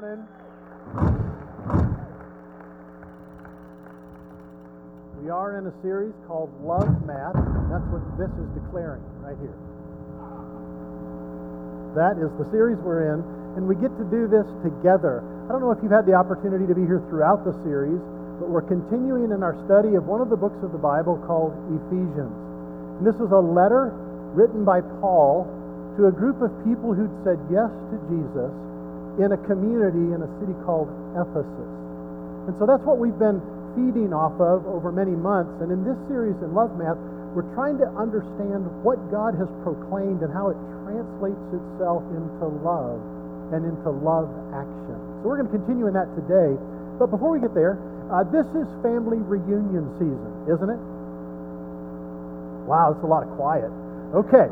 morning. We are in a series called Love Math. That's what this is declaring right here. That is the series we're in, and we get to do this together. I don't know if you've had the opportunity to be here throughout the series, but we're continuing in our study of one of the books of the Bible called Ephesians. And this is a letter written by Paul to a group of people who'd said yes to Jesus in a community in a city called Ephesus. And so that's what we've been feeding off of over many months. And in this series in Love Math, we're trying to understand what God has proclaimed and how it translates itself into love and into love action. So we're going to continue in that today. But before we get there, uh, this is family reunion season, isn't it? Wow, that's a lot of quiet. Okay,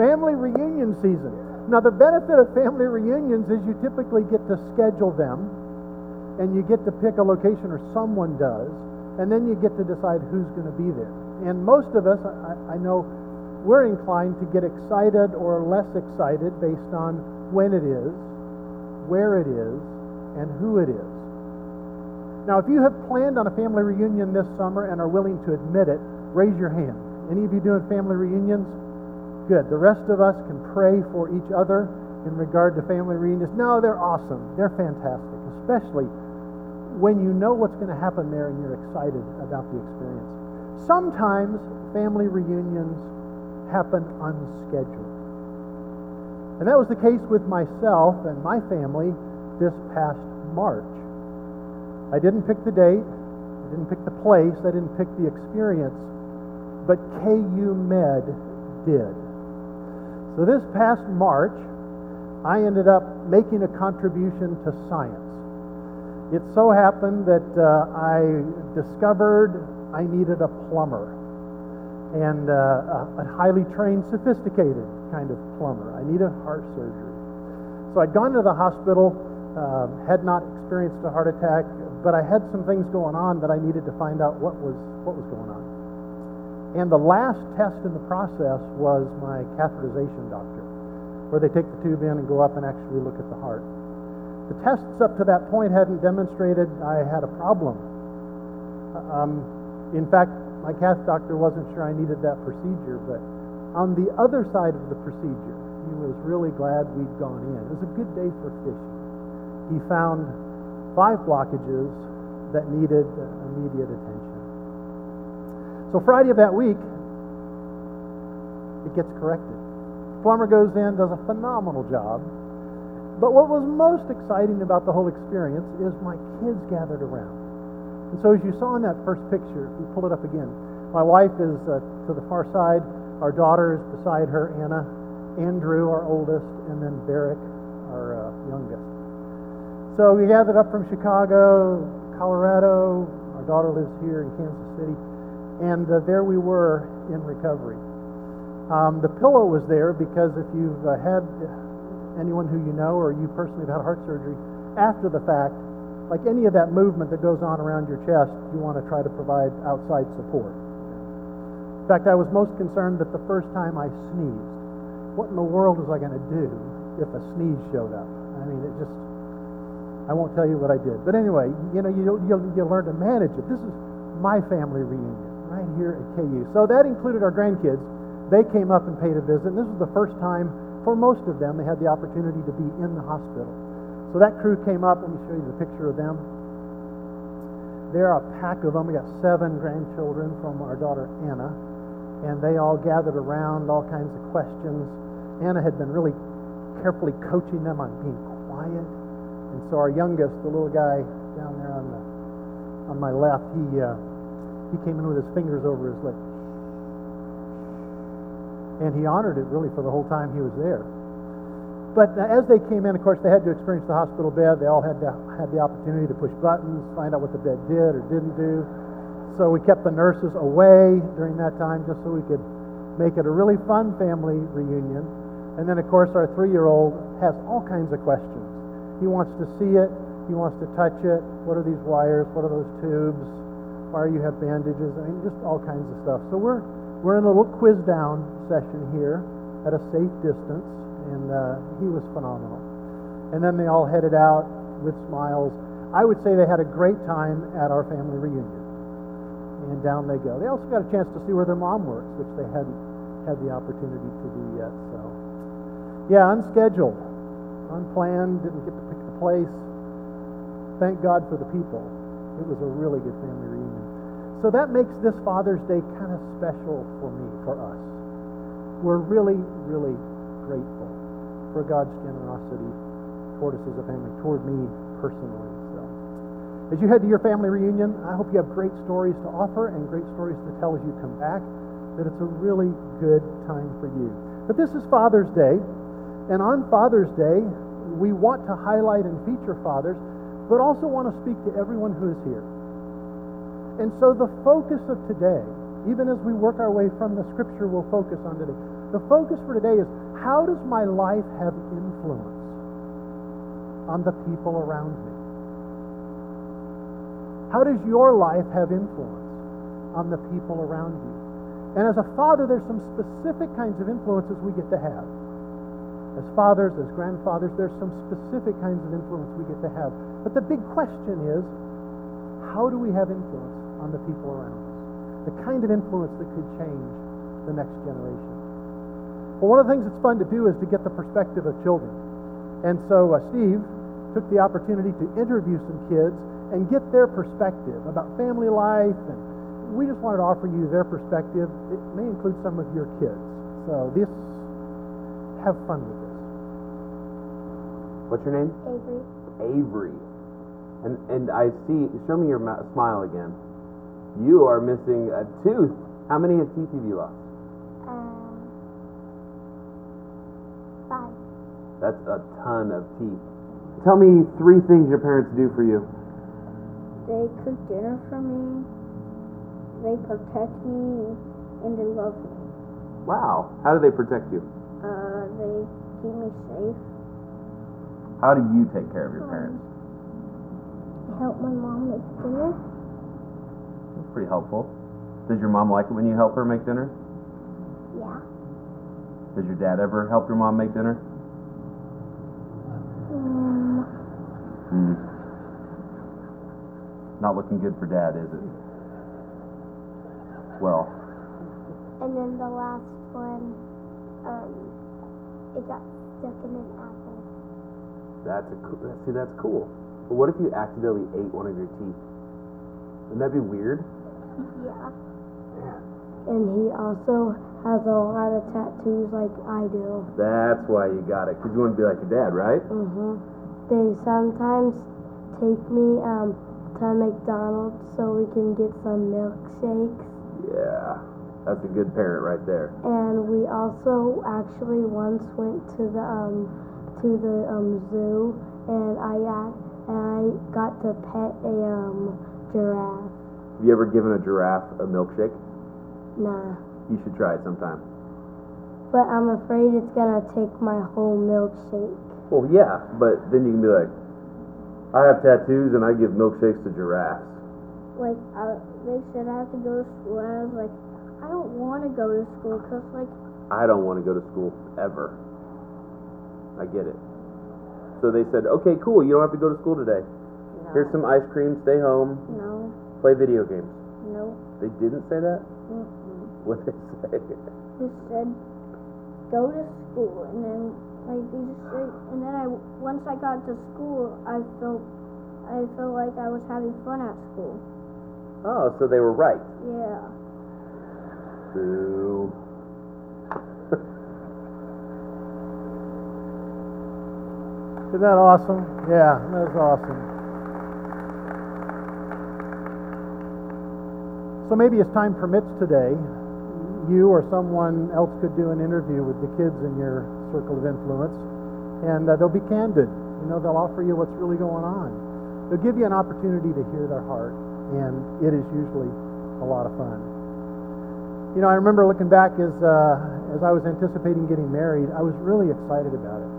family reunion season. Now, the benefit of family reunions is you typically get to schedule them and you get to pick a location, or someone does, and then you get to decide who's going to be there. And most of us, I, I know, we're inclined to get excited or less excited based on when it is, where it is, and who it is. Now, if you have planned on a family reunion this summer and are willing to admit it, raise your hand. Any of you doing family reunions? Good. The rest of us can pray for each other in regard to family reunions. No, they're awesome. They're fantastic, especially when you know what's going to happen there and you're excited about the experience. Sometimes family reunions happen unscheduled. And that was the case with myself and my family this past March. I didn't pick the date, I didn't pick the place, I didn't pick the experience, but KU Med did. So this past March, I ended up making a contribution to science. It so happened that uh, I discovered I needed a plumber and uh, a highly trained, sophisticated kind of plumber. I needed heart surgery. So I'd gone to the hospital, uh, had not experienced a heart attack, but I had some things going on that I needed to find out what was, what was going on. And the last test in the process was my catheterization doctor, where they take the tube in and go up and actually look at the heart. The tests up to that point hadn't demonstrated I had a problem. Um, in fact, my cath doctor wasn't sure I needed that procedure, but on the other side of the procedure, he was really glad we'd gone in. It was a good day for fishing. He found five blockages that needed immediate attention. So Friday of that week, it gets corrected. Plumber goes in, does a phenomenal job. But what was most exciting about the whole experience is my kids gathered around. And so as you saw in that first picture, we pull it up again. My wife is uh, to the far side. Our daughter is beside her, Anna. Andrew, our oldest, and then Barrick, our uh, youngest. So we gathered up from Chicago, Colorado. Our daughter lives here in Kansas City and uh, there we were in recovery. Um, the pillow was there because if you've uh, had anyone who you know or you personally have had heart surgery after the fact, like any of that movement that goes on around your chest, you want to try to provide outside support. In fact, I was most concerned that the first time I sneezed, what in the world was I going to do if a sneeze showed up? I mean, it just, I won't tell you what I did. But anyway, you know, you, you, you learn to manage it. This is my family reunion right here at KU. So that included our grandkids. They came up and paid a visit. And this was the first time for most of them they had the opportunity to be in the hospital. So that crew came up. Let me show you the picture of them. They're a pack of them. We got seven grandchildren from our daughter Anna, and they all gathered around, all kinds of questions. Anna had been really carefully coaching them on being quiet, and so our youngest, the little guy down there on the on my left, he uh, he came in with his fingers over his lips. And he honored it really for the whole time he was there. But uh, as they came in, of course, they had to experience the hospital bed. They all had to, had the opportunity to push buttons, find out what the bed did or didn't do. So we kept the nurses away during that time just so we could make it a really fun family reunion. And then, of course, our three year old has all kinds of questions. He wants to see it, he wants to touch it. What are these wires? What are those tubes? Why you have bandages? I mean, just all kinds of stuff. So we're we're in a little quiz down session here at a safe distance, and uh, he was phenomenal. And then they all headed out with smiles. I would say they had a great time at our family reunion. And down they go. They also got a chance to see where their mom works, which they hadn't had the opportunity to do yet. So, yeah, unscheduled, unplanned, didn't get to pick the place. Thank God for the people. It was a really good family. So that makes this Father's Day kind of special for me, for us. We're really, really grateful for God's generosity toward us as a family, toward me personally. So, as you head to your family reunion, I hope you have great stories to offer and great stories to tell as you come back. That it's a really good time for you. But this is Father's Day, and on Father's Day, we want to highlight and feature fathers, but also want to speak to everyone who is here. And so the focus of today, even as we work our way from the scripture we'll focus on today, the focus for today is how does my life have influence on the people around me? How does your life have influence on the people around you? And as a father, there's some specific kinds of influences we get to have. As fathers, as grandfathers, there's some specific kinds of influence we get to have. But the big question is, how do we have influence on the people around us? The kind of influence that could change the next generation. Well, one of the things that's fun to do is to get the perspective of children. And so uh, Steve took the opportunity to interview some kids and get their perspective about family life. And we just wanted to offer you their perspective. It may include some of your kids. So this, have fun with this. What's your name? Avery. Avery. And and I see. Show me your ma- smile again. You are missing a tooth. How many teeth have you lost? Five. That's a ton of teeth. Tell me three things your parents do for you. They cook dinner for me. They protect me, and they love me. Wow. How do they protect you? Uh, they keep me safe. How do you take care of your parents? They help my mom make dinner. That's pretty helpful. Does your mom like it when you help her make dinner? Yeah. Does your dad ever help your mom make dinner? Um, Hmm. Not looking good for dad, is it? Well, and then the last one, um, it got stuck in an apple. that's a cool. See, that's cool. But what if you accidentally ate one of your teeth? Wouldn't that be weird? Yeah. And he also has a lot of tattoos like I do. That's why you got it, because you want to be like your dad, right? hmm They sometimes take me um, to McDonald's so we can get some milkshakes. Yeah, that's a good parent right there. And we also actually once went to the um, to the um, zoo, and I got and I got to pet a um, giraffe. Have you ever given a giraffe a milkshake? Nah, You should try it sometime. but I'm afraid it's gonna take my whole milkshake. Well, yeah, but then you can be like, I have tattoos and I give milkshakes to giraffes. Like, I, they said I have to go to school, and I was like, I don't want to go to school because, like, I don't want to go to school ever. I get it. So they said, okay, cool, you don't have to go to school today. No, Here's some ice cream, stay home, no, play video games. no. They didn't say that? Mm-mm. What did they say? They said go to school, and then like they just said, and then I once I got to school, I felt I felt like I was having fun at school. Oh, so they were right. Yeah. Boo. Isn't that awesome? Yeah, that was awesome. So maybe as time permits today, you or someone else could do an interview with the kids in your circle of influence, and uh, they'll be candid. You know, they'll offer you what's really going on. They'll give you an opportunity to hear their heart, and it is usually a lot of fun. You know, I remember looking back as uh, as I was anticipating getting married, I was really excited about it.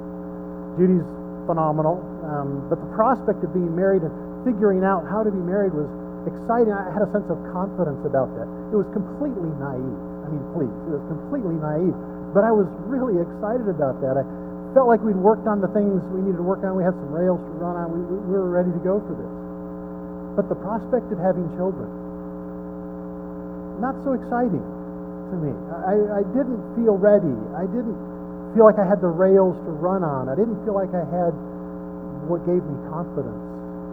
Judy's phenomenal, um, but the prospect of being married and figuring out how to be married was exciting. I had a sense of confidence about that. It was completely naive. I mean, please, it was completely naive. But I was really excited about that. I felt like we'd worked on the things we needed to work on. We had some rails to run on. We, we were ready to go for this. But the prospect of having children, not so exciting to me. I, I didn't feel ready. I didn't feel like I had the rails to run on. I didn't feel like I had what gave me confidence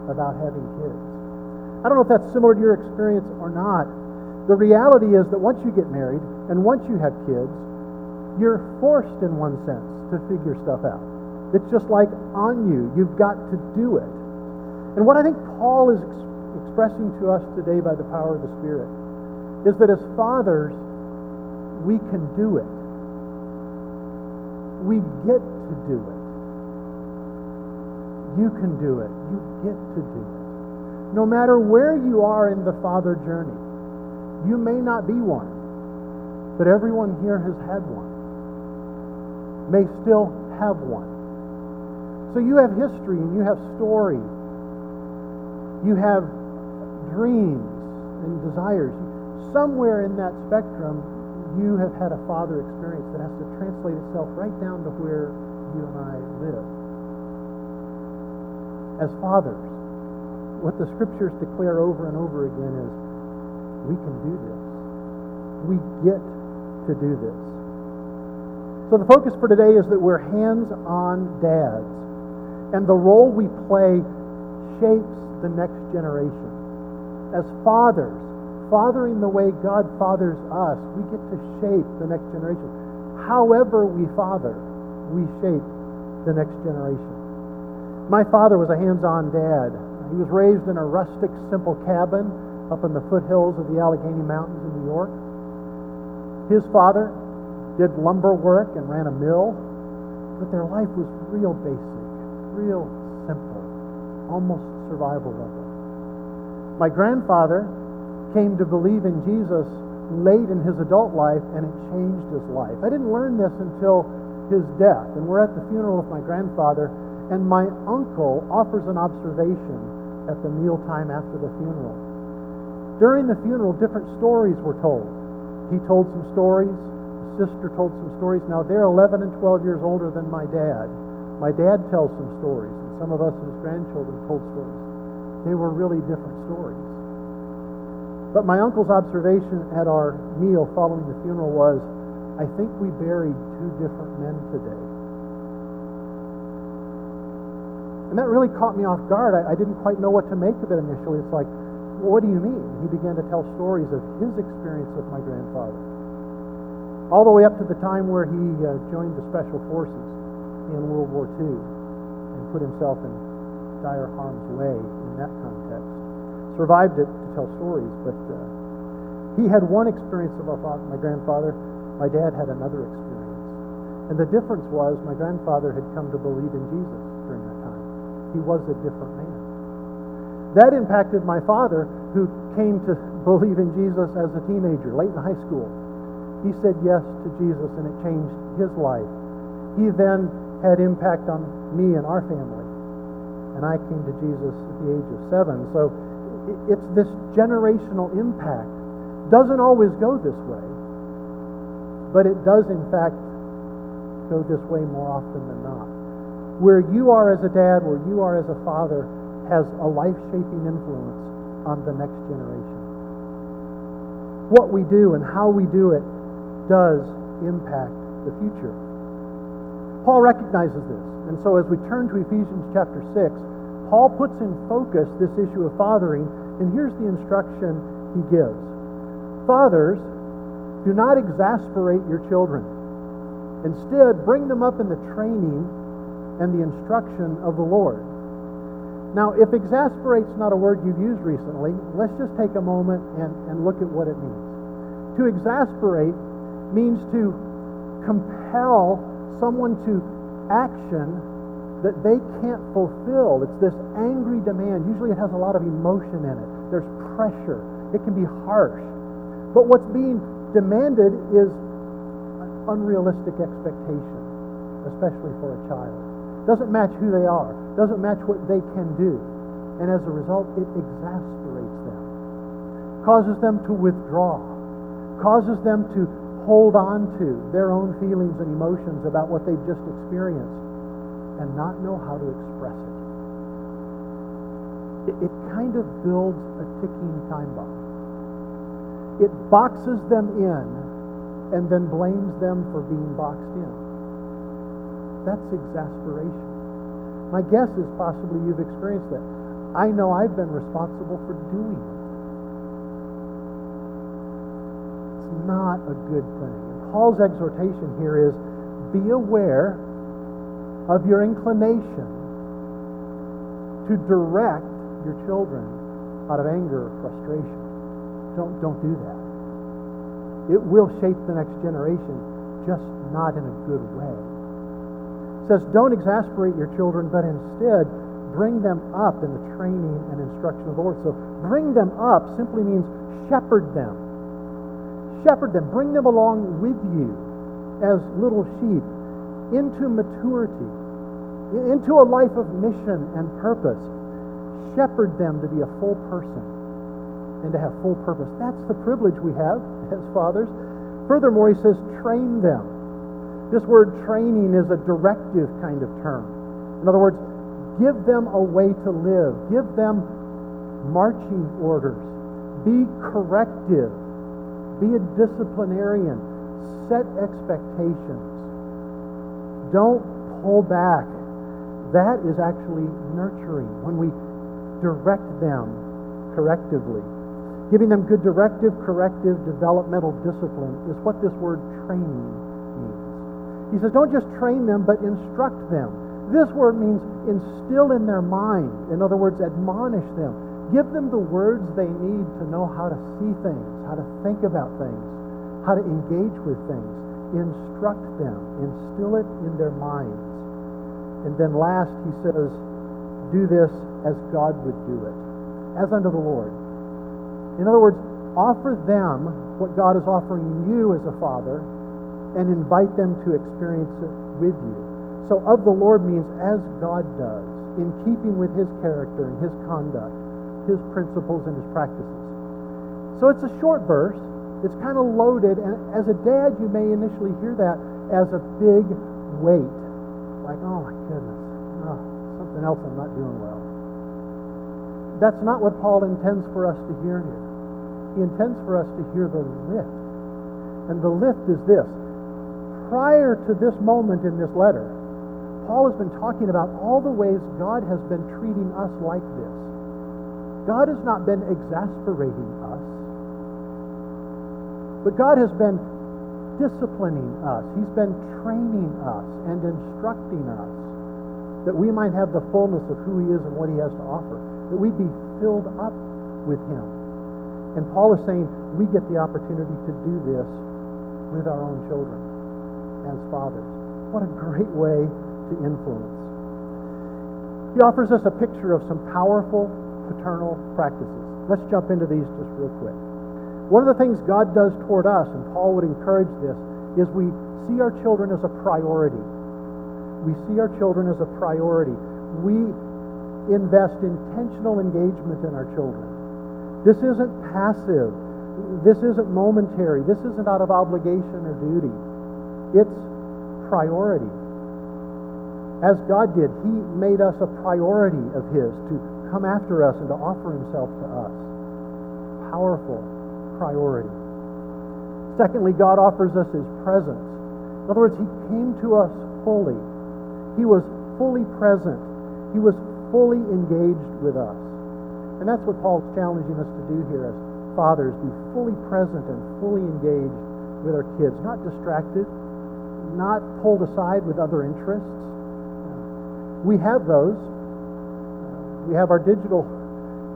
about having kids. I don't know if that's similar to your experience or not. The reality is that once you get married and once you have kids, you're forced in one sense to figure stuff out. It's just like on you. You've got to do it. And what I think Paul is ex- expressing to us today by the power of the Spirit is that as fathers, we can do it. We get to do it. You can do it. You get to do it. No matter where you are in the father journey, you may not be one, but everyone here has had one, may still have one. So you have history and you have story. You have dreams and desires. Somewhere in that spectrum, you have had a father experience that has to translate itself right down to where you and I live. As fathers, what the scriptures declare over and over again is we can do this. We get to do this. So the focus for today is that we're hands on dads, and the role we play shapes the next generation. As fathers, fathering the way God fathers us, we get to shape the next generation. However, we father, we shape the next generation. My father was a hands on dad. He was raised in a rustic, simple cabin up in the foothills of the Allegheny Mountains in New York. His father did lumber work and ran a mill, but their life was real basic, real simple, almost survival level. My grandfather came to believe in Jesus late in his adult life, and it changed his life. I didn't learn this until his death, and we're at the funeral of my grandfather, and my uncle offers an observation at the mealtime after the funeral. During the funeral, different stories were told. He told some stories, His sister told some stories. Now, they're 11 and 12 years older than my dad. My dad tells some stories, and some of us as grandchildren told stories. They were really different stories. But my uncle's observation at our meal following the funeral was I think we buried two different men today. And that really caught me off guard. I, I didn't quite know what to make of it initially. It's like, well, what do you mean? He began to tell stories of his experience with my grandfather all the way up to the time where he uh, joined the Special Forces in World War II and put himself in dire harm's way in that context. Survived it to tell stories, but uh, he had one experience of father, my grandfather. My dad had another experience. And the difference was my grandfather had come to believe in Jesus. He was a different man. That impacted my father, who came to believe in Jesus as a teenager, late in high school. He said yes to Jesus and it changed his life. He then had impact on me and our family. And I came to Jesus at the age of seven. So it's this generational impact. Doesn't always go this way, but it does in fact go this way more often than not. Where you are as a dad, where you are as a father, has a life shaping influence on the next generation. What we do and how we do it does impact the future. Paul recognizes this. And so as we turn to Ephesians chapter 6, Paul puts in focus this issue of fathering, and here's the instruction he gives Fathers, do not exasperate your children. Instead, bring them up in the training and the instruction of the Lord. Now, if exasperate's not a word you've used recently, let's just take a moment and, and look at what it means. To exasperate means to compel someone to action that they can't fulfill. It's this angry demand. Usually it has a lot of emotion in it. There's pressure. It can be harsh. But what's being demanded is unrealistic expectation, especially for a child. Doesn't match who they are. Doesn't match what they can do. And as a result, it exasperates them. Causes them to withdraw. Causes them to hold on to their own feelings and emotions about what they've just experienced and not know how to express it. It, it kind of builds a ticking time bomb. It boxes them in and then blames them for being boxed in. That's exasperation. My guess is possibly you've experienced that. I know I've been responsible for doing it. It's not a good thing. And Paul's exhortation here is be aware of your inclination to direct your children out of anger or frustration. Don't, don't do that. It will shape the next generation, just not in a good way. Says, don't exasperate your children, but instead bring them up in the training and instruction of the Lord. So bring them up simply means shepherd them. Shepherd them. Bring them along with you as little sheep into maturity, into a life of mission and purpose. Shepherd them to be a full person and to have full purpose. That's the privilege we have as fathers. Furthermore, he says, train them. This word training is a directive kind of term. In other words, give them a way to live, give them marching orders, be corrective, be a disciplinarian, set expectations. Don't pull back. That is actually nurturing when we direct them correctively. Giving them good directive, corrective, developmental discipline is what this word training means. He says, don't just train them, but instruct them. This word means instill in their mind. In other words, admonish them. Give them the words they need to know how to see things, how to think about things, how to engage with things. Instruct them. Instill it in their minds. And then last, he says, do this as God would do it, as unto the Lord. In other words, offer them what God is offering you as a father and invite them to experience it with you. So, of the Lord means as God does, in keeping with his character and his conduct, his principles and his practices. So, it's a short verse. It's kind of loaded. And as a dad, you may initially hear that as a big weight. Like, oh my goodness, oh, something else I'm not doing well. That's not what Paul intends for us to hear here. He intends for us to hear the lift. And the lift is this. Prior to this moment in this letter, Paul has been talking about all the ways God has been treating us like this. God has not been exasperating us, but God has been disciplining us. He's been training us and instructing us that we might have the fullness of who He is and what He has to offer that we'd be filled up with Him. And Paul is saying we get the opportunity to do this with our own children as fathers. What a great way to influence. He offers us a picture of some powerful paternal practices. Let's jump into these just real quick. One of the things God does toward us, and Paul would encourage this, is we see our children as a priority. We see our children as a priority. We invest intentional engagement in our children. This isn't passive. This isn't momentary. This isn't out of obligation or duty. It's priority. As God did, He made us a priority of His to come after us and to offer Himself to us. Powerful priority. Secondly, God offers us His presence. In other words, He came to us fully. He was fully present. He was fully engaged with us. And that's what Paul's challenging us to do here as fathers be fully present and fully engaged with our kids, not distracted, not pulled aside with other interests. We have those. We have our digital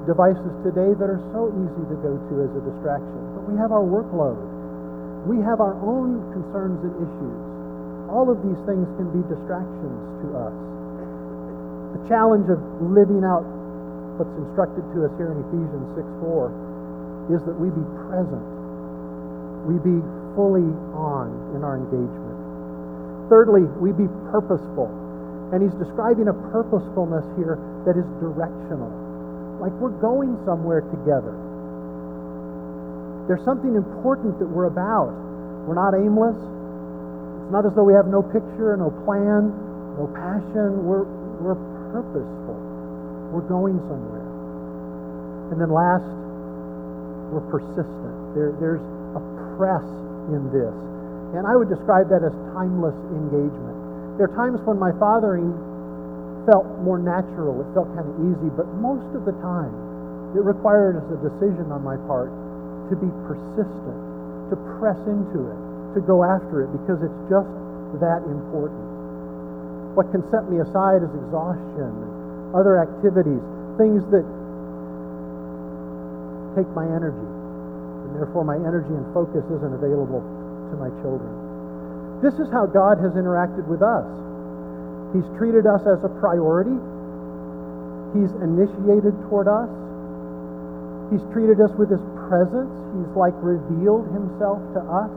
devices today that are so easy to go to as a distraction. But we have our workload. We have our own concerns and issues. All of these things can be distractions to us. The challenge of living out what's instructed to us here in Ephesians 6 4 is that we be present. We be fully on in our engagement. Thirdly, we be purposeful. And he's describing a purposefulness here that is directional. Like we're going somewhere together. There's something important that we're about. We're not aimless. It's not as though we have no picture, no plan. no passion. We're, we're purposeful. We're going somewhere. And then last, we're persistent. There, there's a press in this. And I would describe that as timeless engagement. There are times when my fathering felt more natural, it felt kind of easy, but most of the time it required as a decision on my part to be persistent, to press into it, to go after it, because it's just that important. What can set me aside is exhaustion, other activities, things that take my energy, and therefore my energy and focus isn't available to my children. This is how God has interacted with us. He's treated us as a priority. He's initiated toward us. He's treated us with his presence. He's like revealed himself to us.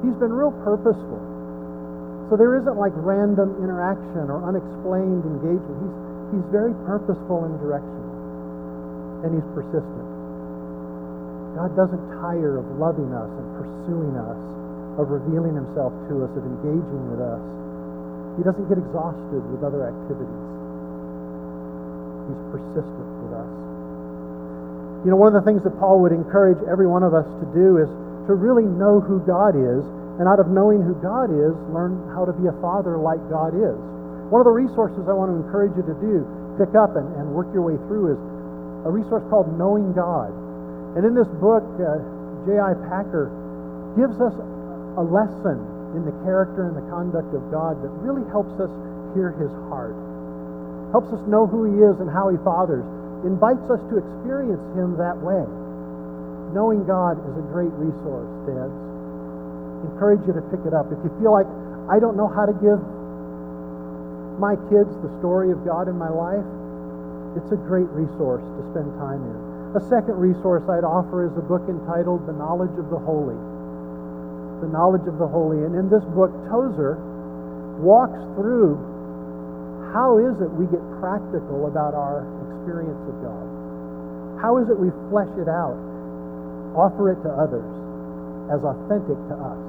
He's been real purposeful. So there isn't like random interaction or unexplained engagement. He's, he's very purposeful in direction. And he's persistent. God doesn't tire of loving us and pursuing us, of revealing himself to us, of engaging with us. He doesn't get exhausted with other activities. He's persistent with us. You know, one of the things that Paul would encourage every one of us to do is to really know who God is, and out of knowing who God is, learn how to be a father like God is. One of the resources I want to encourage you to do, pick up and, and work your way through, is a resource called Knowing God. And in this book, uh, J.I. Packer gives us a lesson in the character and the conduct of God that really helps us hear his heart, helps us know who he is and how he fathers, invites us to experience him that way. Knowing God is a great resource, dads. Encourage you to pick it up. If you feel like I don't know how to give my kids the story of God in my life, it's a great resource to spend time in. A second resource I'd offer is a book entitled The Knowledge of the Holy. The Knowledge of the Holy. And in this book, Tozer walks through how is it we get practical about our experience of God? How is it we flesh it out, offer it to others as authentic to us?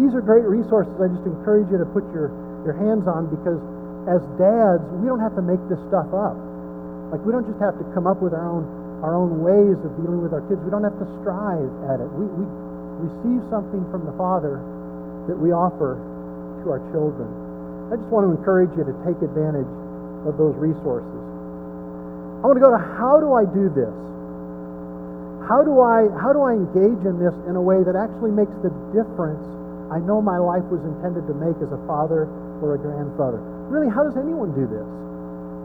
These are great resources I just encourage you to put your, your hands on because as dads, we don't have to make this stuff up. Like we don't just have to come up with our own our own ways of dealing with our kids. We don't have to strive at it. We, we receive something from the Father that we offer to our children. I just want to encourage you to take advantage of those resources. I want to go to how do I do this? How do I how do I engage in this in a way that actually makes the difference I know my life was intended to make as a father or a grandfather? Really, how does anyone do this?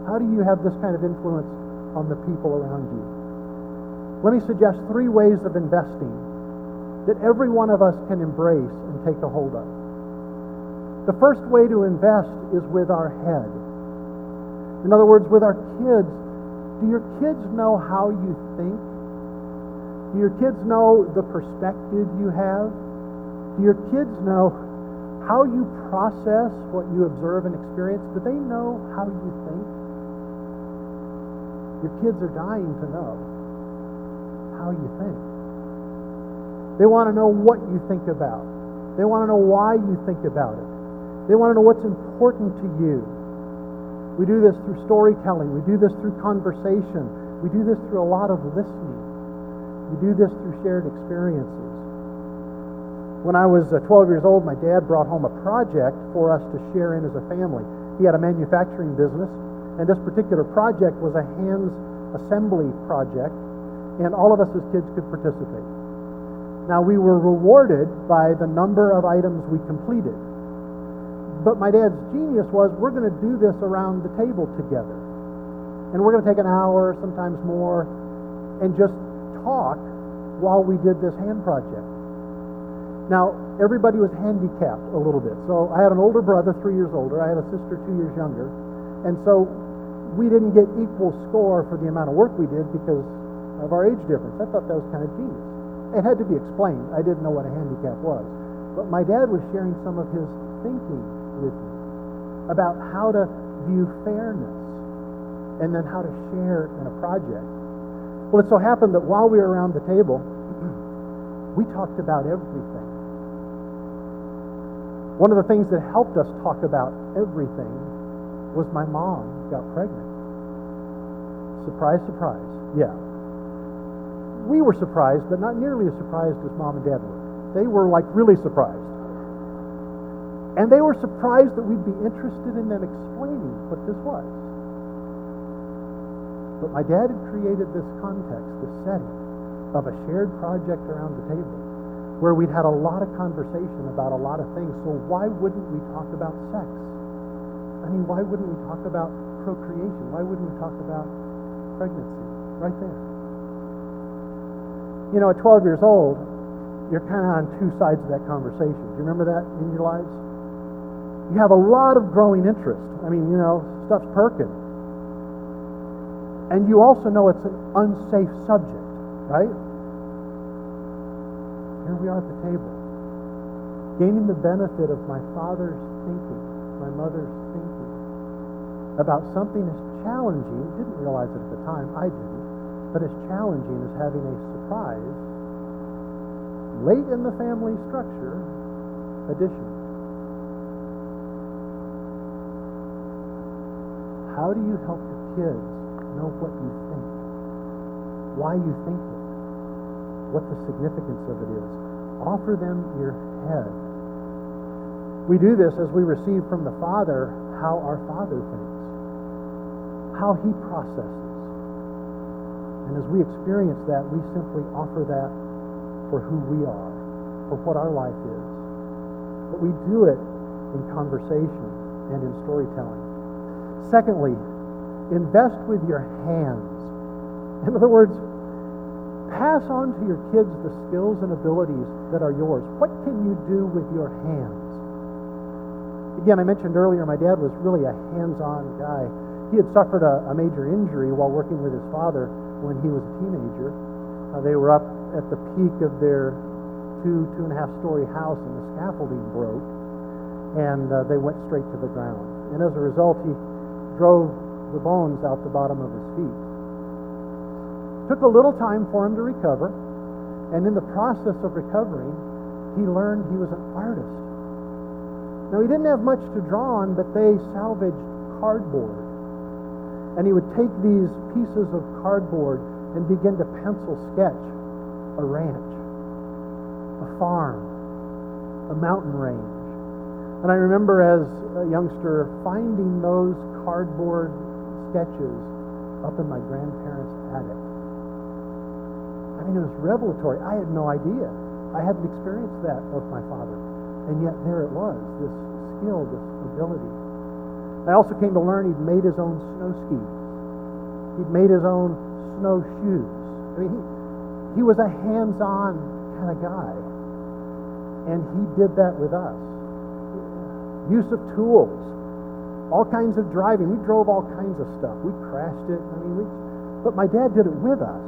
How do you have this kind of influence on the people around you? Let me suggest three ways of investing that every one of us can embrace and take a hold of. The first way to invest is with our head. In other words, with our kids. Do your kids know how you think? Do your kids know the perspective you have? Do your kids know how you process what you observe and experience? Do they know how you think? Your kids are dying to know how you think. They want to know what you think about. They want to know why you think about it. They want to know what's important to you. We do this through storytelling. We do this through conversation. We do this through a lot of listening. We do this through shared experiences. When I was uh, 12 years old, my dad brought home a project for us to share in as a family. He had a manufacturing business, and this particular project was a hands assembly project and all of us as kids could participate. Now, we were rewarded by the number of items we completed. But my dad's genius was we're going to do this around the table together. And we're going to take an hour, sometimes more, and just talk while we did this hand project. Now, everybody was handicapped a little bit. So I had an older brother, three years older. I had a sister, two years younger. And so we didn't get equal score for the amount of work we did because of our age difference. I thought that was kind of genius. It had to be explained. I didn't know what a handicap was. But my dad was sharing some of his thinking with me about how to view fairness and then how to share in a project. Well, it so happened that while we were around the table, we talked about everything. One of the things that helped us talk about everything was my mom got pregnant. Surprise, surprise. Yeah. We were surprised, but not nearly as surprised as mom and dad were. They were like really surprised. And they were surprised that we'd be interested in them explaining what this was. But my dad had created this context, this setting of a shared project around the table where we'd had a lot of conversation about a lot of things. So why wouldn't we talk about sex? I mean, why wouldn't we talk about procreation? Why wouldn't we talk about pregnancy? Right there. You know, at 12 years old, you're kind of on two sides of that conversation. Do you remember that in your lives? You have a lot of growing interest. I mean, you know, stuff's perking. And you also know it's an unsafe subject, right? Here we are at the table, gaining the benefit of my father's thinking, my mother's thinking about something as challenging, didn't realize it at the time, I didn't, but as challenging as having a surprise late in the family structure addition. How do you help your kids know what you think, why you think it, what the significance of it is. Offer them your head. We do this as we receive from the Father how our Father thinks, how He processes. And as we experience that, we simply offer that for who we are, for what our life is. But we do it in conversation and in storytelling. Secondly, invest with your hands. In other words, pass on to your kids the skills and abilities that are yours. What can you do with your hands? Again, I mentioned earlier my dad was really a hands on guy. He had suffered a, a, major injury while working with his father when he was a teenager. Uh, they were up at the peak of their two, two and a half story house, and the scaffolding broke, and uh, they went straight to the ground. And as a result, he drove the bones out the bottom of his feet. Took a little time for him to recover, and in the process of recovering, he learned he was an artist. Now, he didn't have much to draw on, but they salvaged cardboard. And he would take these pieces of cardboard and begin to pencil sketch a ranch, a farm, a mountain range. And I remember as a youngster finding those cardboard sketches up in my grandparents' attic. I mean, it was revelatory. I had no idea. I hadn't experienced that with my father. And yet there it was, this skill, this ability. I also came to learn he'd made his own snow skis. He'd made his own snowshoes. I mean, he, he was a hands-on kind of guy. And he did that with us. Use of tools all kinds of driving. We drove all kinds of stuff. We crashed it. I mean, we, but my dad did it with us.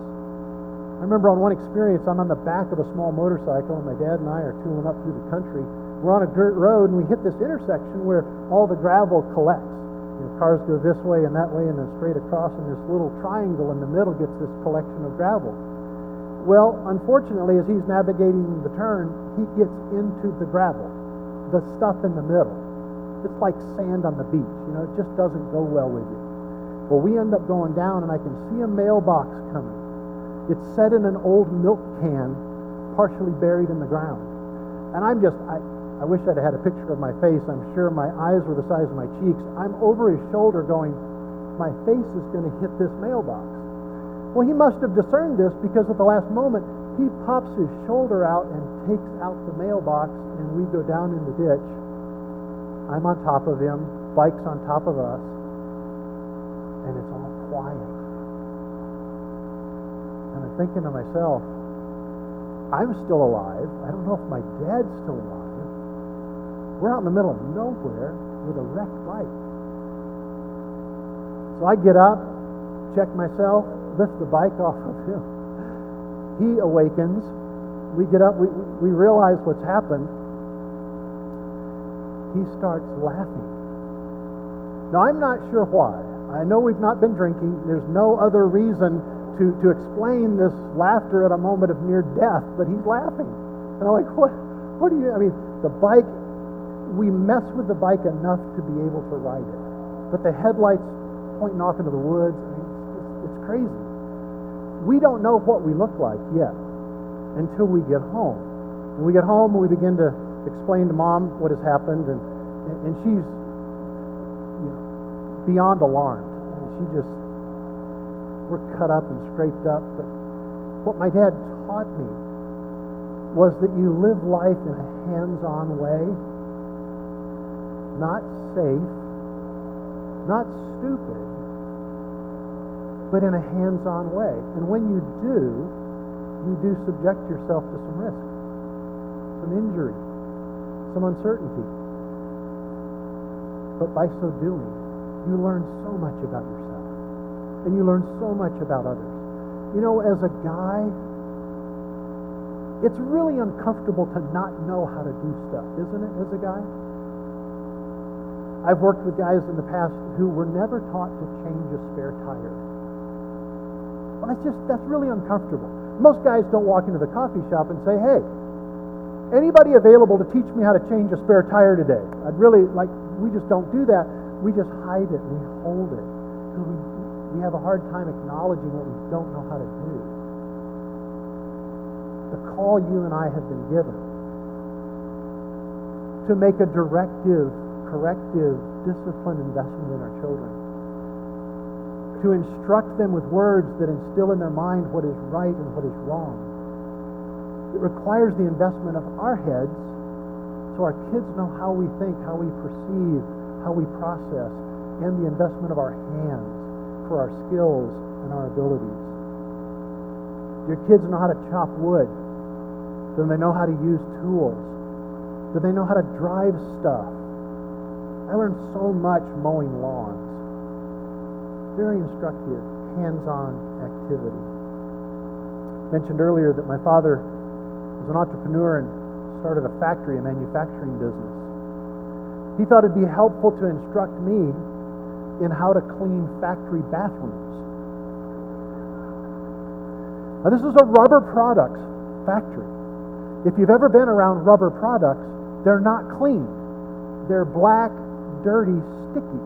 I remember on one experience, I'm on the back of a small motorcycle, and my dad and I are tooling up through the country. We're on a dirt road, and we hit this intersection where all the gravel collects. You know, cars go this way and that way, and then straight across, and this little triangle in the middle gets this collection of gravel. Well, unfortunately, as he's navigating the turn, he gets into the gravel, the stuff in the middle. It's like sand on the beach. You know, it just doesn't go well with you. Well, we end up going down, and I can see a mailbox coming. It's set in an old milk can, partially buried in the ground. And I'm just, I, I wish I'd had a picture of my face. I'm sure my eyes were the size of my cheeks. I'm over his shoulder going, my face is going to hit this mailbox. Well, he must have discerned this because at the last moment, he pops his shoulder out and takes out the mailbox, and we go down in the ditch. I'm on top of him, bike's on top of us, and it's all quiet. And I'm thinking to myself, I'm still alive. I don't know if my dad's still alive. We're out in the middle of nowhere with a wrecked bike. So I get up, check myself, lift the bike off of him. He awakens. We get up, we, we realize what's happened he starts laughing. Now, I'm not sure why. I know we've not been drinking. There's no other reason to, to explain this laughter at a moment of near death, but he's laughing. And I'm like, what, what do you, I mean, the bike we mess with the bike enough to be able to ride it. But the headlights pointing off into the woods, I mean, it's, it's, crazy. We don't know what we look like yet until we get home. When we get home, we begin to explain to mom what has happened, and, and she's you know, beyond alarmed. She just, we're cut up and scraped up. But what my dad taught me was that you live life in a hands on way, not safe, not stupid, but in a hands on way. And when you do, you do subject yourself to some risk, some injury, some uncertainty. But by so doing, you learn so much about yourself. And you learn so much about others. You know, as a guy, it's really uncomfortable to not know how to do stuff, isn't it, as a guy? I've worked with guys in the past who were never taught to change a spare tire. Well, that's just, that's really uncomfortable. Most guys don't walk into the coffee shop and say, hey, anybody available to teach me how to change a spare tire today? I'd really like, we just don't do that. We just hide it, we hold it. Because we, we have a hard time acknowledging what we don't know how to do. The call you and I have been given to make a directive, corrective, disciplined investment in our children. To instruct them with words that instill in their mind what is right and what is wrong. It requires the investment of our heads so our kids know how we think, how we perceive, how we process, and the investment of our hands for our skills and our abilities. Your kids know how to chop wood. Do they know how to use tools? Do they know how to drive stuff? I learned so much mowing lawns. Very instructive, hands-on activity. I Mentioned earlier that my father was an entrepreneur and started a factory, a manufacturing business. He thought it'd be helpful to instruct me in how to clean factory bathrooms. Now, this is a rubber products factory. If you've ever been around rubber products, they're not clean. They're black, dirty, sticky.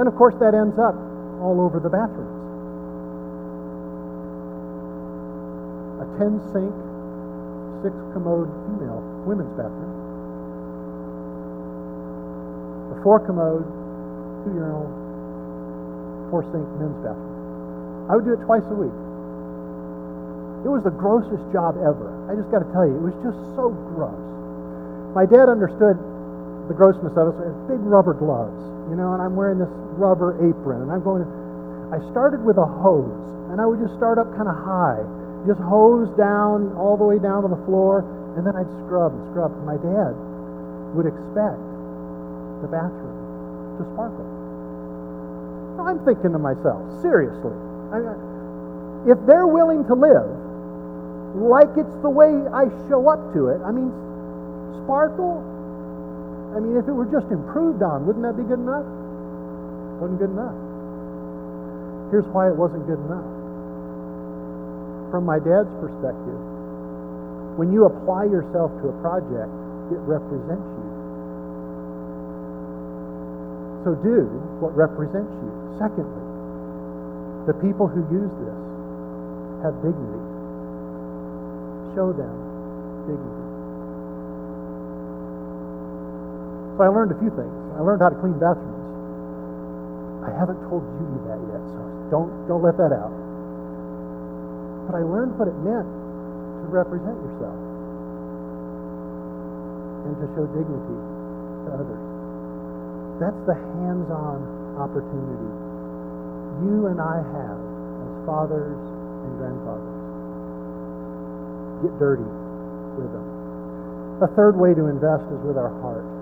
And of course, that ends up all over the bathrooms. A 10 sink, six commode female women's bathroom. A four commode, two urinal, four sink men's bathroom. I would do it twice a week. It was the grossest job ever. I just got to tell you, it was just so gross. My dad understood the grossness of it. So big rubber gloves, you know, and I'm wearing this rubber apron, and I'm going. To, I started with a hose, and I would just start up kind of high, just hose down all the way down to the floor, and then I'd scrub and scrub. My dad would expect the bathroom to sparkle. Now, I'm thinking to myself, seriously, I, if they're willing to live like it's the way I show up to it, I mean, sparkle. I mean, if it were just improved on, wouldn't that be good enough? Wasn't good enough. Here's why it wasn't good enough. From my dad's perspective, when you apply yourself to a project, it represents you. So do what represents you. Secondly, the people who use this have dignity. Show them dignity. So I learned a few things. I learned how to clean bathrooms. I haven't told Judy that yet, so don't don't let that out. But I learned what it meant to represent yourself and to show dignity to others. That's the hands-on opportunity you and I have as fathers and grandfathers. Get dirty with them. A third way to invest is with our heart.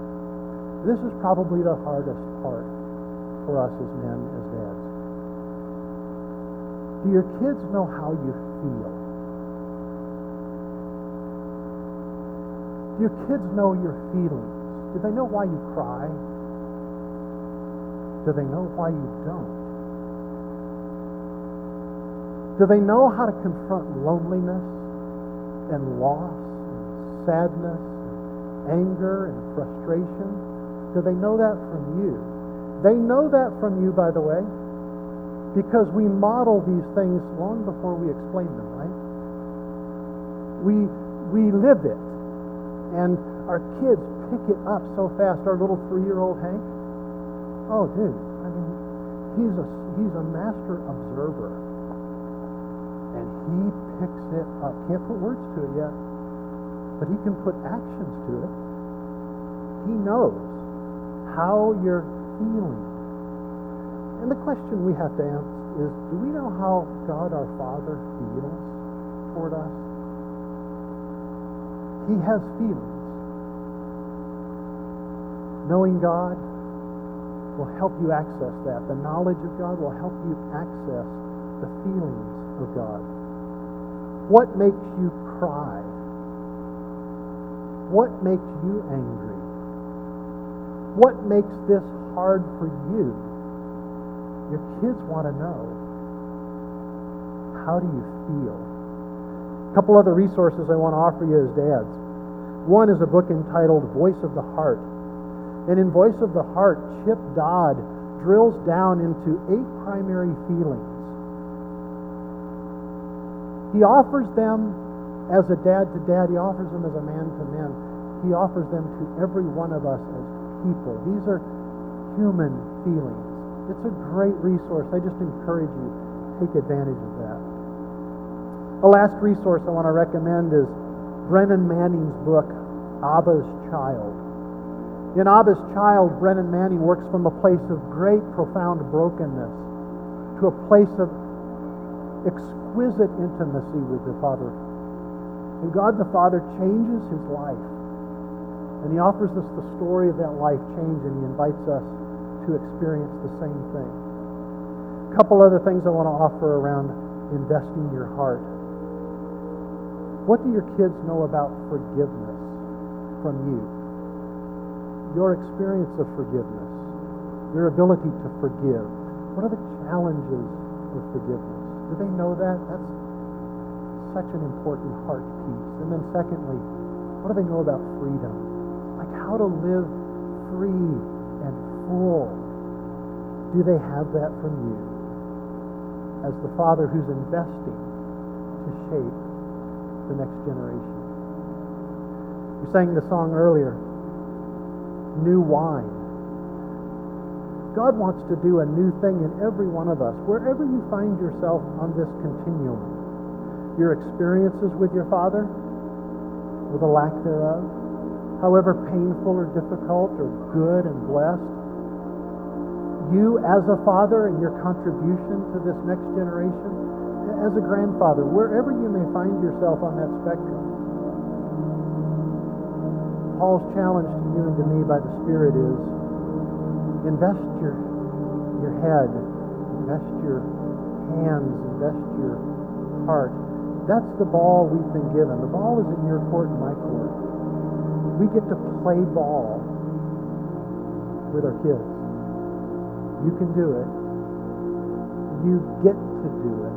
This is probably the hardest part for us as men, as dads. Do your kids know how you feel? Do your kids know your feelings? Do they know why you cry? Do they know why you don't? Do they know how to confront loneliness and loss and sadness and anger and frustration? Do they know that from you? They know that from you, by the way, because we model these things long before we explain them, right? We, we live it. And our kids pick it up so fast. Our little three year old Hank, oh, dude, I mean, he's a, he's a master observer. And he picks it up. Can't put words to it yet, but he can put actions to it. He knows how you're feeling. And the question we have to ask is do we know how God our Father feels toward us? He has feelings. Knowing God will help you access that. The knowledge of God will help you access the feelings of God. What makes you cry? What makes you angry? What makes this hard for you? Your kids want to know. How do you feel? A couple other resources I want to offer you as dads. One is a book entitled Voice of the Heart. And in Voice of the Heart, Chip Dodd drills down into eight primary feelings. He offers them as a dad to dad, he offers them as a man to man, he offers them to every one of us as people. These are human feelings. It's a great resource. I just encourage you take advantage of that. A last resource I want to recommend is Brennan Manning's book, Abba's Child. In Abba's Child, Brennan Manning works from a place of great, profound brokenness to a place of exquisite intimacy with the Father. And God the Father changes his life. And he offers us the story of that life change, and he invites us to experience the same thing. A couple other things I want to offer around investing your heart. What do your kids know about forgiveness from you? Your experience of forgiveness, your ability to forgive. What are the challenges of forgiveness? Do they know that? That's such an important heart piece. And then, secondly, what do they know about freedom? How to live free and full. Do they have that from you as the Father who's investing to shape the next generation? We sang the song earlier, New Wine. God wants to do a new thing in every one of us, wherever you find yourself on this continuum. Your experiences with your Father, or the lack thereof, however painful or difficult or good and blessed, you as a father and your contribution to this next generation, as a grandfather, wherever you may find yourself on that spectrum. Paul's challenge to you and to me by the Spirit is invest your, your head, invest your hands, invest your heart. That's the ball we've been given. The ball is in your court and my court. We get to play ball with our kids. You can do it. You get to do it.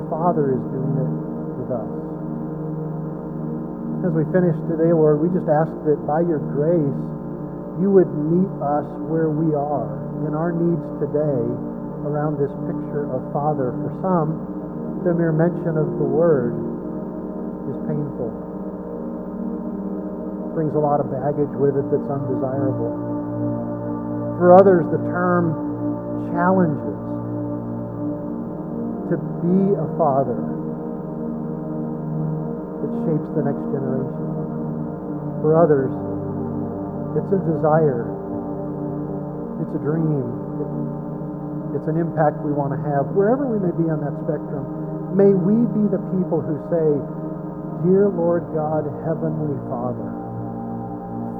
The Father is doing it with us. As we finish today, Lord, we just ask that by your grace, you would meet us where we are in our needs today around this picture of Father. For some, the mere mention of the word is painful. Brings a lot of baggage with it that's undesirable. For others, the term challenges to be a father that shapes the next generation. For others, it's a desire, it's a dream, it's an impact we want to have. Wherever we may be on that spectrum, may we be the people who say, Dear Lord God, Heavenly Father,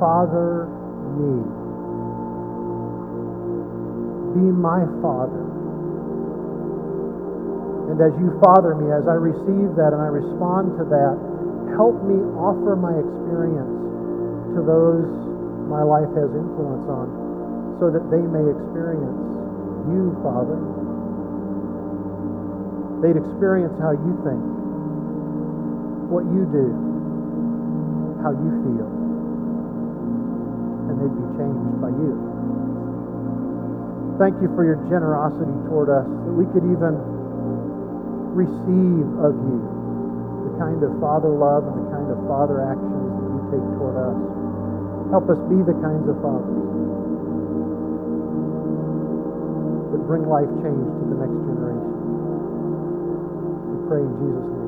Father me. Be my Father. And as you father me, as I receive that and I respond to that, help me offer my experience to those my life has influence on so that they may experience you, Father. They'd experience how you think, what you do, how you feel, they'd be changed by you. Thank you for your generosity toward us, that we could even receive of you the kind of father love and the kind of father actions that you take toward us. Help us be the kinds of fathers that bring life change to the next generation. We pray in Jesus' name.